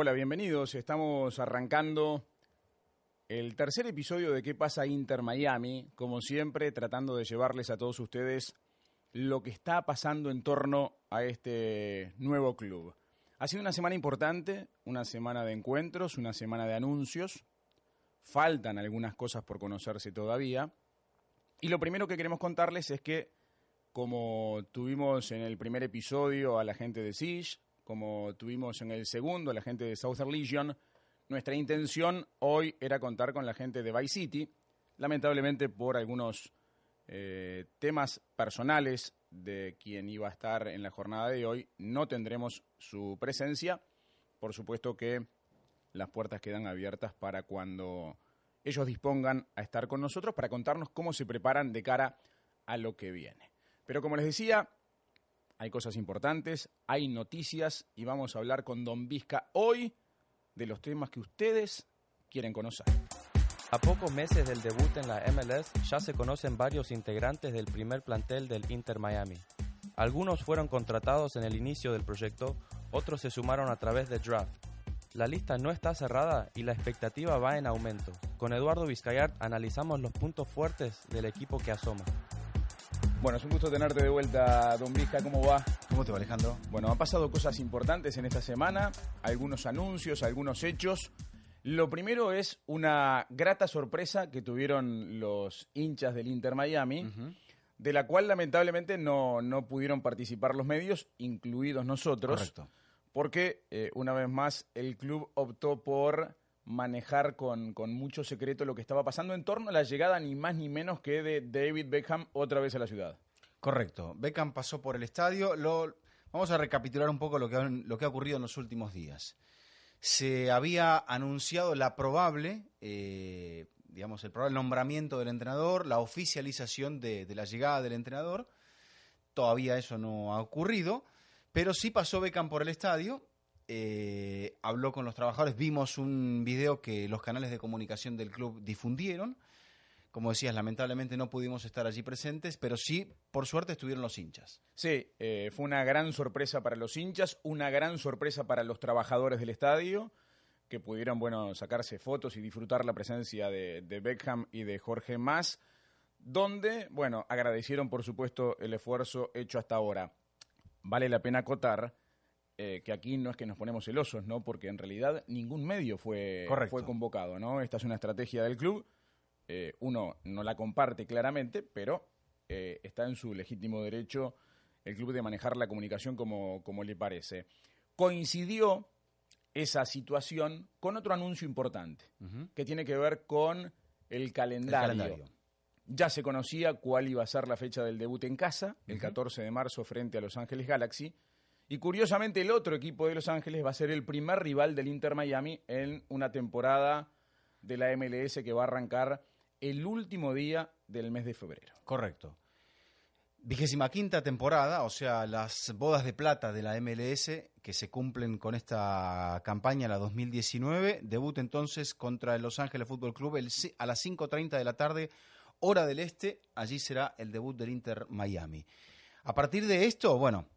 Hola, bienvenidos. Estamos arrancando el tercer episodio de ¿Qué pasa Inter Miami? Como siempre, tratando de llevarles a todos ustedes lo que está pasando en torno a este nuevo club. Ha sido una semana importante, una semana de encuentros, una semana de anuncios. Faltan algunas cosas por conocerse todavía. Y lo primero que queremos contarles es que, como tuvimos en el primer episodio a la gente de Siege, como tuvimos en el segundo la gente de Southern Legion, nuestra intención hoy era contar con la gente de Vice City. Lamentablemente por algunos eh, temas personales de quien iba a estar en la jornada de hoy, no tendremos su presencia. Por supuesto que las puertas quedan abiertas para cuando ellos dispongan a estar con nosotros para contarnos cómo se preparan de cara a lo que viene. Pero como les decía, hay cosas importantes, hay noticias y vamos a hablar con Don Vizca hoy de los temas que ustedes quieren conocer. A pocos meses del debut en la MLS ya se conocen varios integrantes del primer plantel del Inter Miami. Algunos fueron contratados en el inicio del proyecto, otros se sumaron a través de draft. La lista no está cerrada y la expectativa va en aumento. Con Eduardo Vizcayart analizamos los puntos fuertes del equipo que asoma. Bueno, es un gusto tenerte de vuelta, Don Vizca. ¿Cómo va? ¿Cómo te va, Alejandro? Bueno, han pasado cosas importantes en esta semana, algunos anuncios, algunos hechos. Lo primero es una grata sorpresa que tuvieron los hinchas del Inter Miami, de la cual lamentablemente no, no pudieron participar los medios, incluidos nosotros. Correcto. Porque, eh, una vez más, el club optó por manejar con, con mucho secreto lo que estaba pasando en torno a la llegada ni más ni menos que de David Beckham otra vez a la ciudad. Correcto. Beckham pasó por el estadio. Lo, vamos a recapitular un poco lo que, lo que ha ocurrido en los últimos días. Se había anunciado la probable, eh, digamos, el probable nombramiento del entrenador, la oficialización de la llegada del entrenador. Todavía eso no ha ocurrido, pero sí pasó Beckham por el estadio. Eh, habló con los trabajadores. Vimos un video que los canales de comunicación del club difundieron. Como decías, lamentablemente no pudimos estar allí presentes, pero sí, por suerte, estuvieron los hinchas. Sí, eh, fue una gran sorpresa para los hinchas, una gran sorpresa para los trabajadores del estadio, que pudieron, bueno, sacarse fotos y disfrutar la presencia de, de Beckham y de Jorge Más, donde, bueno, agradecieron, por supuesto, el esfuerzo hecho hasta ahora. Vale la pena acotar eh, que aquí no es que nos ponemos celosos, ¿no? Porque en realidad ningún medio fue, Correcto. fue convocado, ¿no? Esta es una estrategia del club. Eh, uno no la comparte claramente, pero eh, está en su legítimo derecho el club de manejar la comunicación como, como le parece. Coincidió esa situación con otro anuncio importante, que tiene que ver con el calendario. El calendario. Ya se conocía cuál iba a ser la fecha del debut en casa, el 14 de marzo frente a Los Ángeles Galaxy. Y curiosamente el otro equipo de Los Ángeles va a ser el primer rival del Inter Miami en una temporada de la MLS que va a arrancar el último día del mes de febrero. Correcto. Vigésima quinta temporada, o sea, las bodas de plata de la MLS que se cumplen con esta campaña, la 2019. Debut entonces contra el Los Ángeles Fútbol Club a las 5.30 de la tarde, hora del este. Allí será el debut del Inter Miami. A partir de esto, bueno,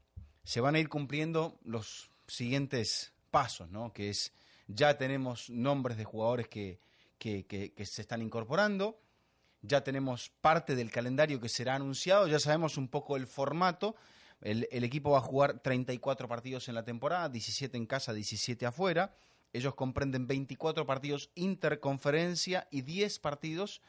se van a ir cumpliendo los siguientes pasos, ¿no? Que es, ya tenemos nombres de jugadores que, que- se están incorporando ya tenemos parte del calendario que será anunciado, ya sabemos un poco el formato. El, el equipo va a jugar 34 partidos en la temporada, 17 en casa, 17 afuera. Ellos comprenden 24 partidos interconferencia y 10 partidos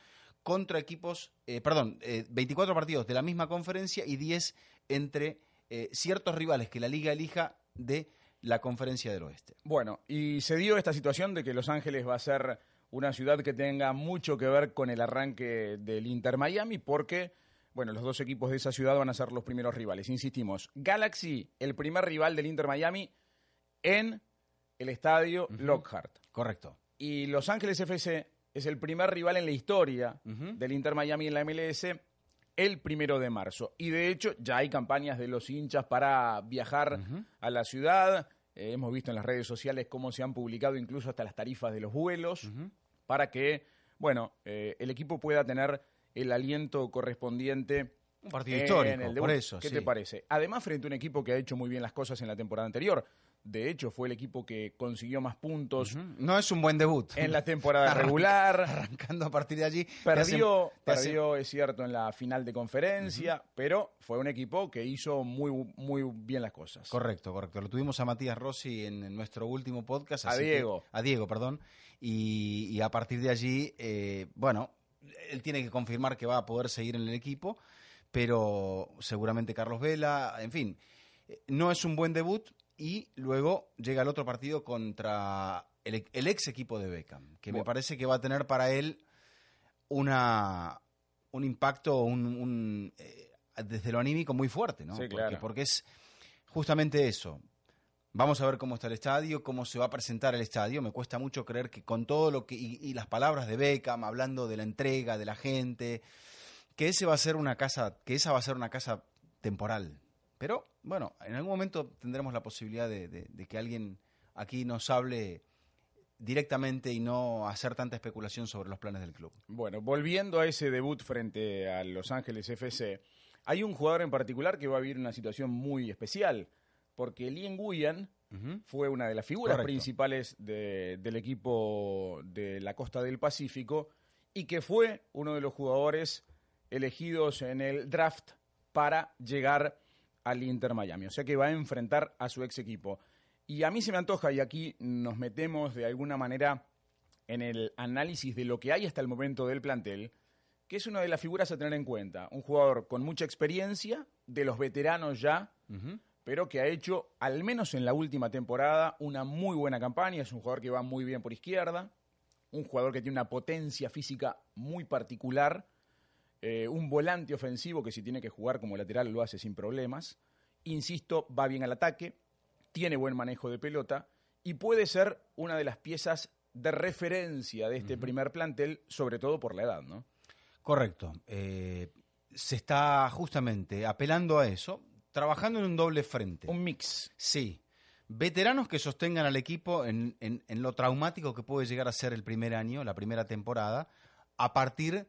contra equipos, eh, perdón, eh, 24 partidos de la misma conferencia y 10 entre eh, ciertos rivales que la liga elija de la conferencia del oeste. Bueno, y se dio esta situación de que Los Ángeles va a ser una ciudad que tenga mucho que ver con el arranque del Inter Miami, porque, bueno, los dos equipos de esa ciudad van a ser los primeros rivales. Insistimos, Galaxy, el primer rival del Inter Miami en el estadio Lockhart. Correcto. Y Los Ángeles FC es el primer rival en la historia del Inter Miami en la MLS el primero de marzo. Y de hecho ya hay campañas de los hinchas para viajar a la ciudad. Eh, hemos visto en las redes sociales cómo se han publicado incluso hasta las tarifas de los vuelos para que, bueno, eh, el equipo pueda tener el aliento correspondiente. Un partido en histórico, el por eso, ¿Qué sí. te parece? Además, frente a un equipo que ha hecho muy bien las cosas en la temporada anterior. De hecho, fue el equipo que consiguió más puntos No es un buen debut. en la temporada regular. Arrancando a partir de allí. Perdió, hacen- perdió, es cierto, en la final de conferencia, pero fue un equipo que hizo muy, muy bien las cosas. Correcto, correcto. Lo tuvimos a Matías Rossi en, en nuestro último podcast. A que- Diego. a Diego, perdón. Y, y a partir de allí, eh, bueno, él tiene que confirmar que va a poder seguir en el equipo, pero seguramente Carlos Vela, en fin, eh, no es un buen debut. Y luego llega el otro partido contra el, el ex equipo de Beckham, que me parece que va a tener para él una, un impacto, un, un, eh, desde lo anímico muy fuerte, ¿no? Sí, Porque- claro. porque es justamente eso. Vamos a ver cómo está el estadio, cómo se va a presentar el estadio. Me cuesta mucho creer que con todo lo que y, y las palabras de Beckham hablando de la entrega de la gente, que ese va a ser una casa, que esa va a ser una casa temporal. Pero bueno, en algún momento tendremos la posibilidad de, de- de que alguien aquí nos hable directamente y no hacer tanta especulación sobre los planes del club. Bueno, volviendo a ese debut frente a Los Ángeles FC, hay un jugador en particular que va a vivir una situación muy especial, porque Lien Guyan fue una de las figuras Correcto. principales de- del equipo de la costa del Pacífico y que fue uno de los jugadores elegidos en el draft para llegar al Inter Miami. O sea que va a enfrentar a su ex equipo. Y a mí se me antoja, y aquí nos metemos de alguna manera en el análisis de lo que hay hasta el momento del plantel, que es una de las figuras a tener en cuenta. Un jugador con mucha experiencia, de los veteranos ya, pero que ha hecho, al menos en la última temporada, una muy buena campaña. Es un jugador que va muy bien por izquierda, un jugador que tiene una potencia física muy particular, eh, un volante ofensivo que si tiene que jugar como lateral lo hace sin problemas. Insisto, va bien al ataque, tiene buen manejo de pelota y puede ser una de las piezas de referencia de este primer plantel, sobre todo por la edad, ¿no? Correcto. Eh, se está justamente apelando a eso, trabajando en un doble frente. Un mix. Sí. Veteranos que sostengan al equipo en, en- en lo traumático que puede llegar a ser el primer año, la primera temporada, a partir de,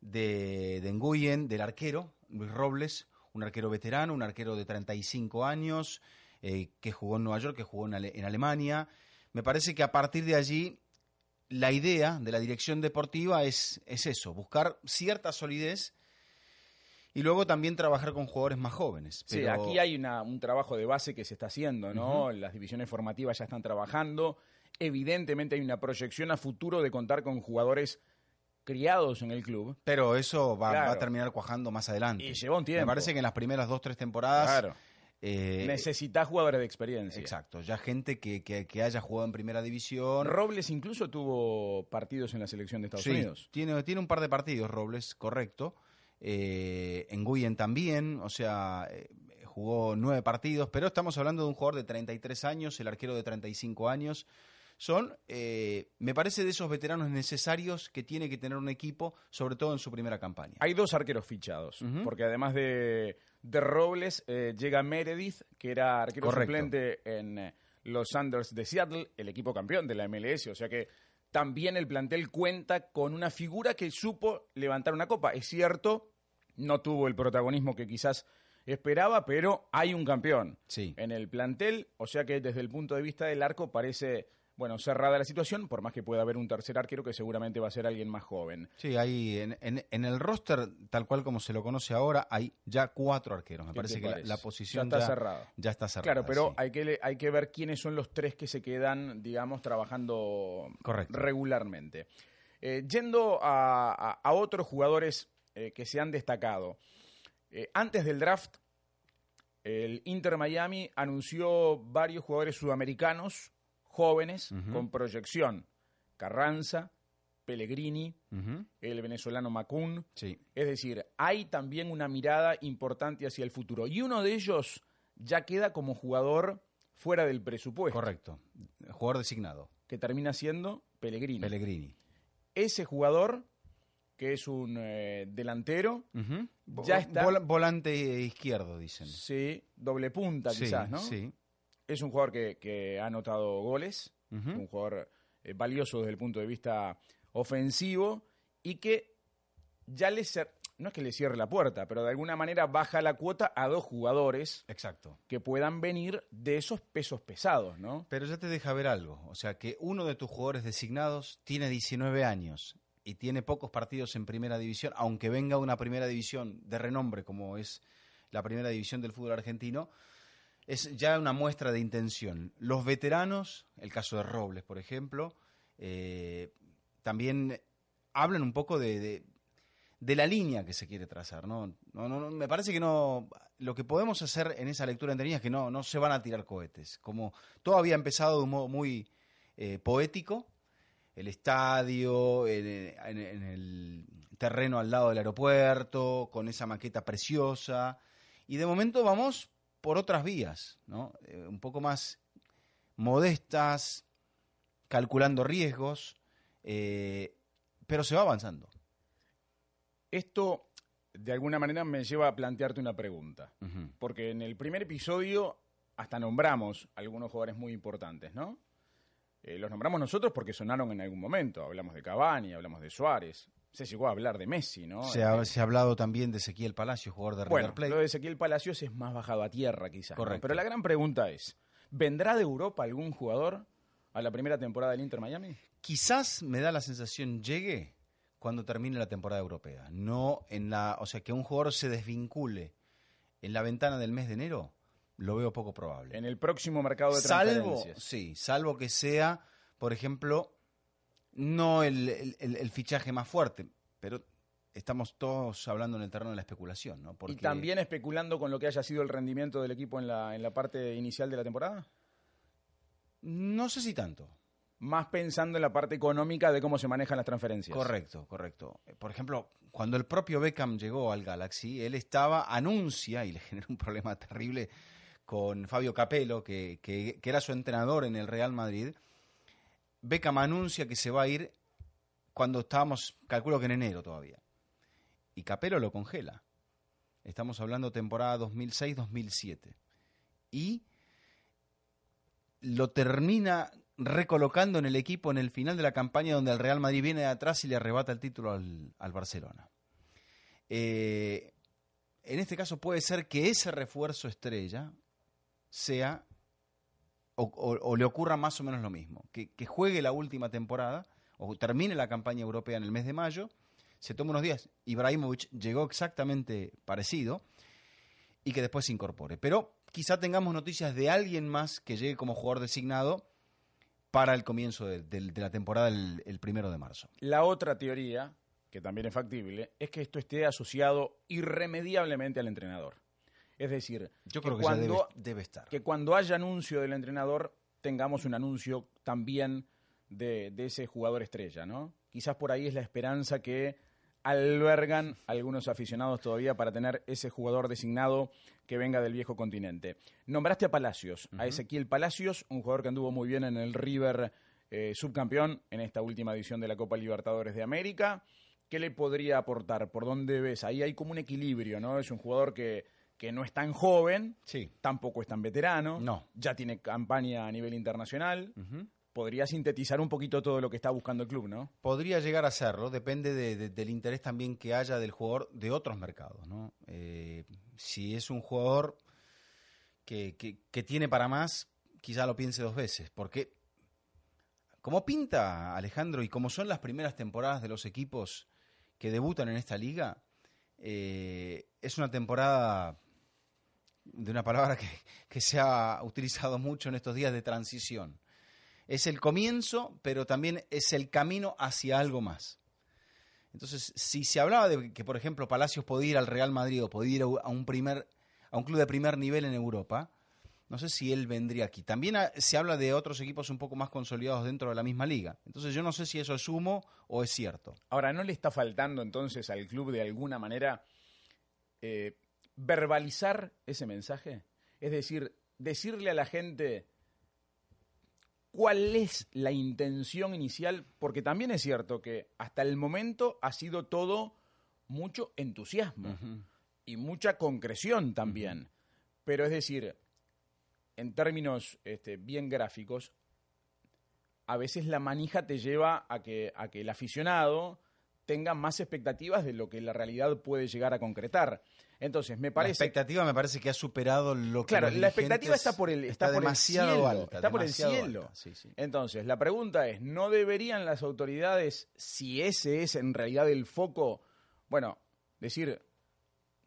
de Nguyen, del arquero, Luis Robles, un arquero veterano, un arquero de 35 años, eh, que jugó en Nueva York, que jugó en, Ale- en Alemania. Me parece que a partir de allí la idea de la dirección deportiva es, es eso, buscar cierta solidez y luego también trabajar con jugadores más jóvenes. Sí, Pero- aquí hay una- un trabajo de base que se está haciendo, ¿no? Las divisiones formativas ya están trabajando. Evidentemente hay una proyección a futuro de contar con jugadores criados en el club. Pero eso va, Claro. va a terminar cuajando más adelante. Y lleva un tiempo. Me parece que en las primeras dos, tres temporadas. Claro. eh, Necesitas jugadores de experiencia. exacto. Ya gente que, que- que haya jugado en primera división. Robles incluso tuvo partidos en la selección de Estados Sí, Unidos. Tiene, tiene un par de partidos, Robles, correcto. Eh, en Guyen también, o sea, eh, jugó nueve partidos, pero estamos hablando de un jugador de 33 años, el arquero de 35 años. Son, eh, me parece, de esos veteranos necesarios que tiene que tener un equipo, sobre todo en su primera campaña. Hay dos arqueros fichados, porque además de, de Robles eh, llega Meredith, que era arquero Correcto. suplente en eh, los Sanders de Seattle, el equipo campeón de la MLS, o sea que también el plantel cuenta con una figura que supo levantar una copa. Es cierto, no tuvo el protagonismo que quizás esperaba, pero hay un campeón Sí. en el plantel, o sea que desde el punto de vista del arco parece, bueno, cerrada la situación, por más que pueda haber un tercer arquero que seguramente va a ser alguien más joven. Sí, hay en, en- en el roster, tal cual como se lo conoce ahora, hay ya cuatro arqueros. Me ¿Qué parece que la, posición Ya está cerrada. ya está cerrada. Claro, pero sí. hay que hay que ver quiénes son los tres que se quedan, digamos, trabajando Correcto. regularmente. Eh, yendo a, a- a otros jugadores eh, que se han destacado. Eh, antes del draft, el Inter Miami anunció varios jugadores sudamericanos jóvenes con proyección. Carranza, Pellegrini, el venezolano Macún. Sí, Es decir, hay también una mirada importante hacia el futuro. Y uno de ellos ya queda como jugador fuera del presupuesto, correcto. Jugador designado, que termina siendo Pellegrini. Pellegrini. Ese jugador, que es un eh, delantero. Ya está. vola- volante izquierdo, dicen. sí, doble punta Sí, quizás, ¿no? Sí. Es un jugador que, que ha anotado goles, un jugador eh, valioso desde el punto de vista ofensivo y que ya le no es que le cierre la puerta, pero de alguna manera baja la cuota a dos jugadores Exacto. que puedan venir de esos pesos pesados, ¿no? Pero ya te deja ver algo. O sea, que uno de tus jugadores designados tiene 19 años y tiene pocos partidos en primera división, aunque venga una primera división de renombre como es la primera división del fútbol argentino, es ya una muestra de intención. Los veteranos, el caso de Robles, por ejemplo, eh, también hablan un poco de, de, de la línea que se quiere trazar. ¿no? No, no, me parece que no. Lo que podemos hacer en esa lectura entre líneas es que no, no se van a tirar cohetes. Como todo había empezado de un modo muy eh, poético, el estadio, en, el terreno al lado del aeropuerto, con esa maqueta preciosa. Y de momento vamos por otras vías, ¿no? Eh, un poco más modestas, calculando riesgos, eh, pero se va avanzando. Esto, de alguna manera, me lleva a plantearte una pregunta. Uh -huh. Porque en el primer episodio hasta nombramos algunos jugadores muy importantes, ¿no? Eh, los nombramos nosotros porque sonaron en algún momento. Hablamos de Cavani, hablamos de Suárez. Se llegó a hablar de Messi, ¿no? Se ha, se ha hablado también de Ezequiel Palacios, jugador de bueno, River Plate. Lo de Ezequiel Palacios es más bajado a tierra, quizás. Correcto. ¿no? Pero la gran pregunta es: ¿vendrá de Europa algún jugador a la primera temporada del Inter Miami? Quizás me da la sensación llegue cuando termine la temporada europea. No en la. O sea, que un jugador se desvincule en la ventana del mes de enero, lo veo poco probable. En el próximo mercado de salvo, transferencias. Sí, salvo que sea, por ejemplo, no el, el, el, fichaje más fuerte, pero estamos todos hablando en el terreno de la especulación, ¿no? Porque... ¿Y también especulando con lo que haya sido el rendimiento del equipo en la, en la parte inicial de la temporada? No sé si tanto. Más pensando en la parte económica de cómo se manejan las transferencias. Correcto, correcto. Por ejemplo, cuando el propio Beckham llegó al Galaxy, él estaba, anuncia, y le generó un problema terrible con Fabio Capello, que, que, que era su entrenador en el Real Madrid. Beckham anuncia que se va a ir cuando estábamos, calculo que en enero todavía. Y Capello lo congela. Estamos hablando temporada 2006-2007. Y lo termina recolocando en el equipo en el final de la campaña donde el Real Madrid viene de atrás y le arrebata el título al, Barcelona. Eh, en este caso puede ser que ese refuerzo estrella sea o, le ocurra más o menos lo mismo, que, juegue la última temporada o termine la campaña europea en el mes de mayo, se toma unos días, Ibrahimovic llegó exactamente parecido y que después se incorpore. Pero quizá tengamos noticias de alguien más que llegue como jugador designado para el comienzo de, de, la temporada el, primero de marzo. La otra teoría, que también es factible, es que esto esté asociado irremediablemente al entrenador. Es decir, yo creo que, que cuando, debe, debe, estar. Que cuando haya anuncio del entrenador, tengamos un anuncio también de, de ese jugador estrella, ¿no? Quizás por ahí es la esperanza que albergan algunos aficionados todavía para tener ese jugador designado que venga del viejo continente. Nombraste a Palacios, uh -huh. a Ezequiel Palacios, un jugador que anduvo muy bien en el River eh, subcampeón en esta última edición de la Copa Libertadores de América. ¿Qué le podría aportar? ¿Por dónde ves? Ahí hay como un equilibrio, ¿no? Es un jugador que, que no es tan joven, sí. tampoco es tan veterano, no. ya tiene campaña a nivel internacional. Uh -huh podría sintetizar un poquito todo lo que está buscando el club, ¿no? Podría llegar a serlo, depende de, de, del interés también que haya del jugador de otros mercados, ¿no? Eh, si es un jugador que, que, que, tiene para más, quizá lo piense dos veces, porque como pinta Alejandro y como son las primeras temporadas de los equipos que debutan en esta liga, eh, es una temporada de una palabra que, que se ha utilizado mucho en estos días de transición es el comienzo, pero también es el camino hacia algo más. Entonces, si se hablaba de que, por ejemplo, Palacios podía ir al Real Madrid o podía ir a un, primer, a un club de primer nivel en Europa, no sé si él vendría aquí. También se habla de otros equipos un poco más consolidados dentro de la misma liga. Entonces, yo no sé si eso es humo o es cierto. Ahora, ¿no le está faltando entonces al club de alguna manera eh, verbalizar ese mensaje? Es decir, decirle a la gente cuál es la intención inicial, porque también es cierto que hasta el momento ha sido todo mucho entusiasmo uh -huh. y mucha concreción también. Uh -huh. Pero es decir, en términos este, bien gráficos, a veces la manija te lleva a que, a que el aficionado tengan más expectativas de lo que la realidad puede llegar a concretar. Entonces, me parece. La expectativa me parece que ha superado lo que. Claro, la expectativa está por el, está, por demasiado el cielo, alta. Está por el cielo. Sí, sí. Entonces, la pregunta es: ¿no deberían las autoridades, si ese es en realidad el foco, bueno, decir,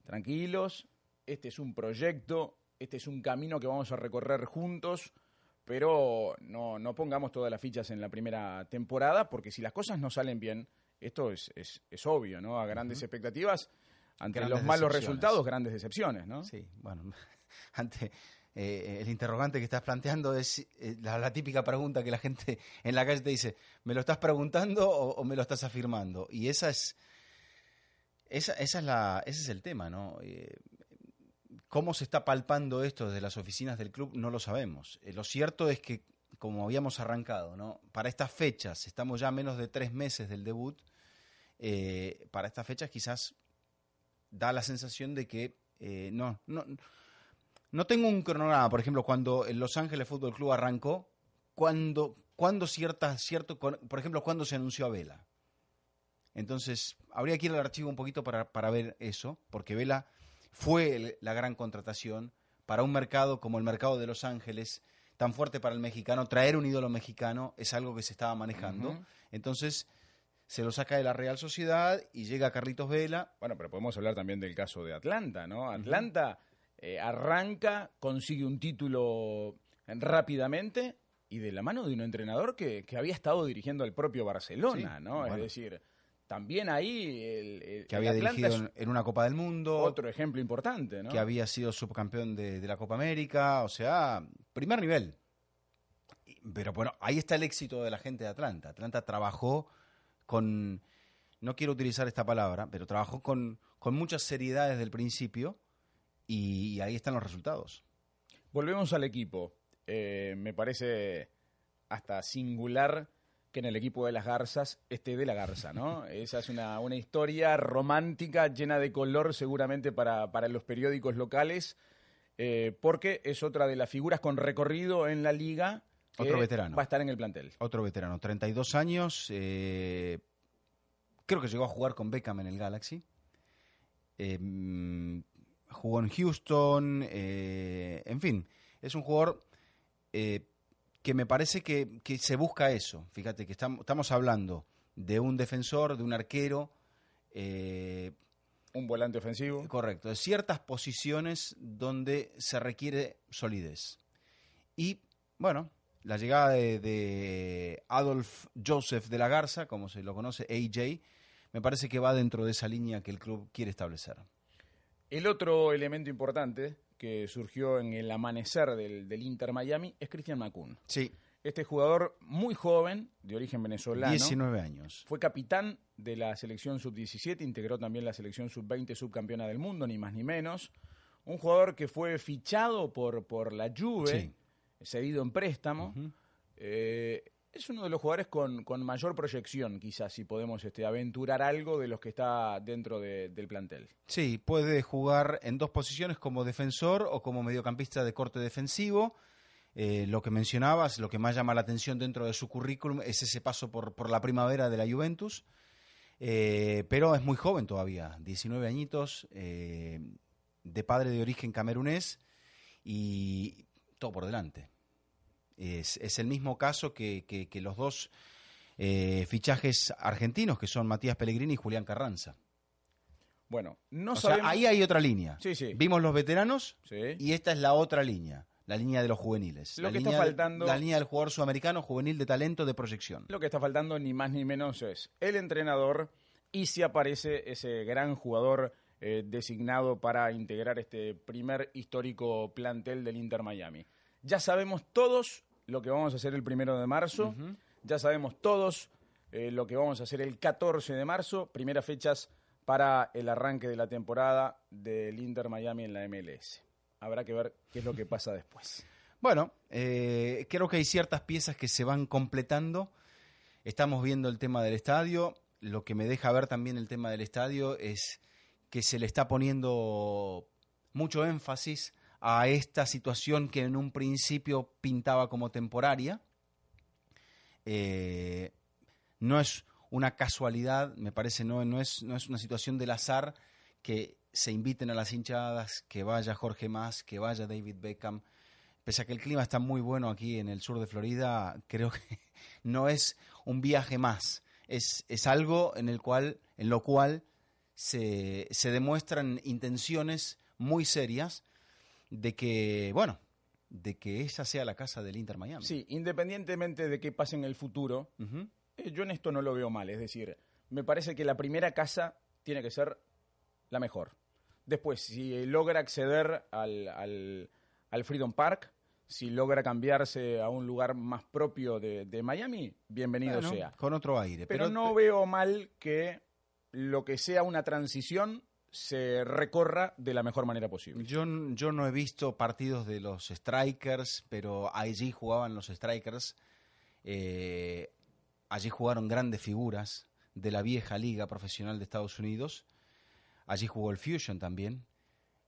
tranquilos, este es un proyecto, este es un camino que vamos a recorrer juntos, pero no, no pongamos todas las fichas en la primera temporada, porque si las cosas no salen bien, esto es, es, es obvio, ¿no? A grandes expectativas ante Grandes los malos resultados, grandes decepciones, ¿no? Sí, bueno, ante eh, el interrogante que estás planteando es eh, la, la típica pregunta que la gente en la calle te dice, ¿me lo estás preguntando o, o me lo estás afirmando? Y esa es, esa, esa es la, ese es el tema, ¿no? Eh, ¿Cómo se está palpando esto desde las oficinas del club? No lo sabemos. Lo cierto es que, como habíamos arrancado, ¿no? Para estas fechas, estamos ya a menos de tres meses del debut, eh, para estas fechas quizás da la sensación de que eh, no, no, no tengo un cronograma, por ejemplo, cuando el Los Ángeles Fútbol Club arrancó, cuando, cuando cierta, cierto, por ejemplo, cuando se anunció a Vela. Entonces, habría que ir al archivo un poquito para, para ver eso, porque Vela fue el- la gran contratación para un mercado como el mercado de Los Ángeles, tan fuerte para el mexicano, traer un ídolo mexicano es algo que se estaba manejando. Entonces, se lo saca de la Real Sociedad y llega Carlitos Vela. Bueno, pero podemos hablar también del caso de Atlanta, ¿no? Atlanta eh, arranca, consigue un título rápidamente y de la mano de un entrenador que, que había estado dirigiendo al propio Barcelona, Sí, ¿no? bueno. Es decir, también ahí el, el- que había Atlanta dirigido en, una Copa del Mundo, otro ejemplo importante, ¿no? que había sido subcampeón de, de la Copa América, o sea, primer nivel. Pero bueno, ahí está el éxito de la gente de Atlanta. Atlanta trabajó con, no quiero utilizar esta palabra, pero trabajó con, con mucha seriedad desde el principio y, ahí están los resultados. Volvemos al equipo. Eh, me parece hasta singular que en el equipo de las Garzas esté de la Garza, ¿no? Esa es una, una historia romántica, llena de color seguramente para, para los periódicos locales, eh, porque es otra de las figuras con recorrido en la liga que Otro veterano. va a estar en el plantel. Otro veterano, 32 años, eh, creo que llegó a jugar con Beckham en el Galaxy. Eh, mm, jugó en Houston, eh, en fin, es un jugador eh, que me parece que, que se busca eso. Fíjate que estamos, estamos hablando de un defensor, de un arquero, eh, Un volante ofensivo. correcto, de ciertas posiciones donde se requiere solidez. Y bueno, la llegada de, de Adolf Joseph de la Garza, como se lo conoce, AJ, me parece que va dentro de esa línea que el club quiere establecer. El otro elemento importante que surgió en el amanecer del, del Inter Miami es Cristian Macun. Sí, Este jugador muy joven, de origen venezolano. 19 años. Fue capitán de la selección sub-17, integró también la selección sub-20 subcampeona del mundo, ni más ni menos. Un jugador que fue fichado por, por la Juve, cedido en préstamo. Eh, es uno de los jugadores con, mayor proyección, quizás, si podemos este, aventurar algo de los que está dentro de- del plantel. Sí, puede jugar en dos posiciones como defensor o como mediocampista de corte defensivo. Eh, lo que mencionabas, lo que más llama la atención dentro de su currículum es ese paso por, por la primavera de la Juventus. Eh, pero es muy joven todavía, 19 añitos, eh, de padre de origen camerunés y todo por delante. Es, es el mismo caso que, que- que los dos eh, fichajes argentinos, que son Matías Pellegrini y Julián Carranza. Bueno, no o sea, sabemos... ahí hay otra línea. Sí, sí. Vimos los veteranos Sí. y esta es la otra línea, la línea de los juveniles. Lo la que está línea de- faltando- la línea del jugador sudamericano juvenil de talento de proyección. Lo que está faltando ni más ni menos es el entrenador y si aparece ese gran jugador eh, designado para integrar este primer histórico plantel del Inter Miami. Ya sabemos todos lo que vamos a hacer el primero de marzo, ya sabemos todos eh, lo que vamos a hacer el 14 de marzo, primeras fechas para el arranque de la temporada del Inter Miami en la MLS. Habrá que ver qué es lo que pasa después. Bueno, eh, creo que hay ciertas piezas que se van completando. Estamos viendo el tema del estadio. Lo que me deja ver también el tema del estadio es que se le está poniendo mucho énfasis a esta situación que en un principio pintaba como temporaria. Eh, no es una casualidad, me parece, no, no, es, no es una situación del azar que se inviten a las hinchadas, que vaya Jorge Más, que vaya David Beckham. Pese a que el clima está muy bueno aquí en el sur de Florida, creo que no es un viaje más. Es, es algo en, el cual, en lo cual se, se demuestran intenciones muy serias de que, bueno, de que esa sea la casa del Inter Miami. Sí, independientemente de qué pase en el futuro, eh, yo en esto no lo veo mal. Es decir, me parece que la primera casa tiene que ser la mejor. Después, si logra acceder al, al- al Freedom Park, si logra cambiarse a un lugar más propio de, de Miami, bienvenido Bueno, sea. Con otro aire. Pero, no veo mal que lo que sea una transición se recorra de la mejor manera posible. Yo, yo no he visto partidos de los Strikers, pero allí jugaban los Strikers. Eh, allí jugaron grandes figuras de la vieja liga profesional de Estados Unidos. Allí jugó el Fusion también.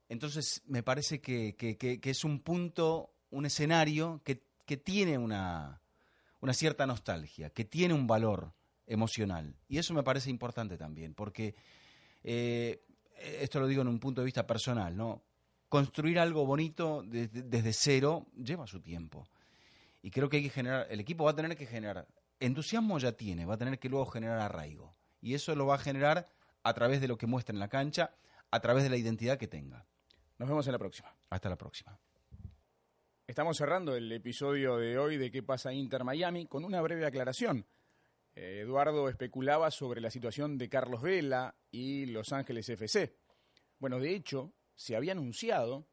Entonces, me parece que, que- es un punto, un escenario que, que tiene una, una cierta nostalgia, que tiene un valor emocional. Y eso me parece importante también, porque eh, esto lo digo en un punto de vista personal, ¿no? Construir algo bonito desde, desde cero lleva su tiempo. Y creo que hay que generar, el equipo va a tener que generar, entusiasmo ya tiene, va a tener que luego generar arraigo. Y eso lo va a generar a través de lo que muestra en la cancha, a través de la identidad que tenga. Nos vemos en la próxima. Hasta la próxima. Estamos cerrando el episodio de hoy de qué pasa Inter Miami con una breve aclaración. Eduardo especulaba sobre la situación de Carlos Vela y Los Ángeles FC. Bueno, de hecho, se había anunciado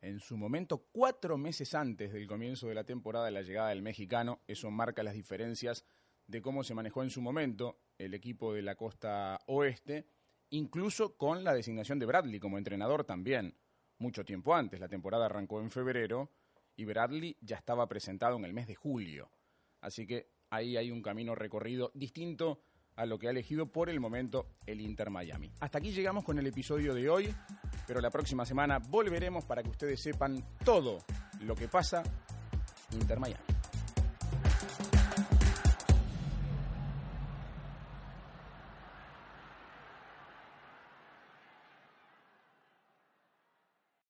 en su momento cuatro meses antes del comienzo de la temporada de la llegada del mexicano. Eso marca las diferencias de cómo se manejó en su momento el equipo de la costa oeste, incluso con la designación de Bradley como entrenador también, mucho tiempo antes. La temporada arrancó en febrero y Bradley ya estaba presentado en el mes de julio. Así que ahí hay un camino recorrido distinto a lo que ha elegido por el momento el Inter Miami. Hasta aquí llegamos con el episodio de hoy, pero la próxima semana volveremos para que ustedes sepan todo lo que pasa Inter Miami.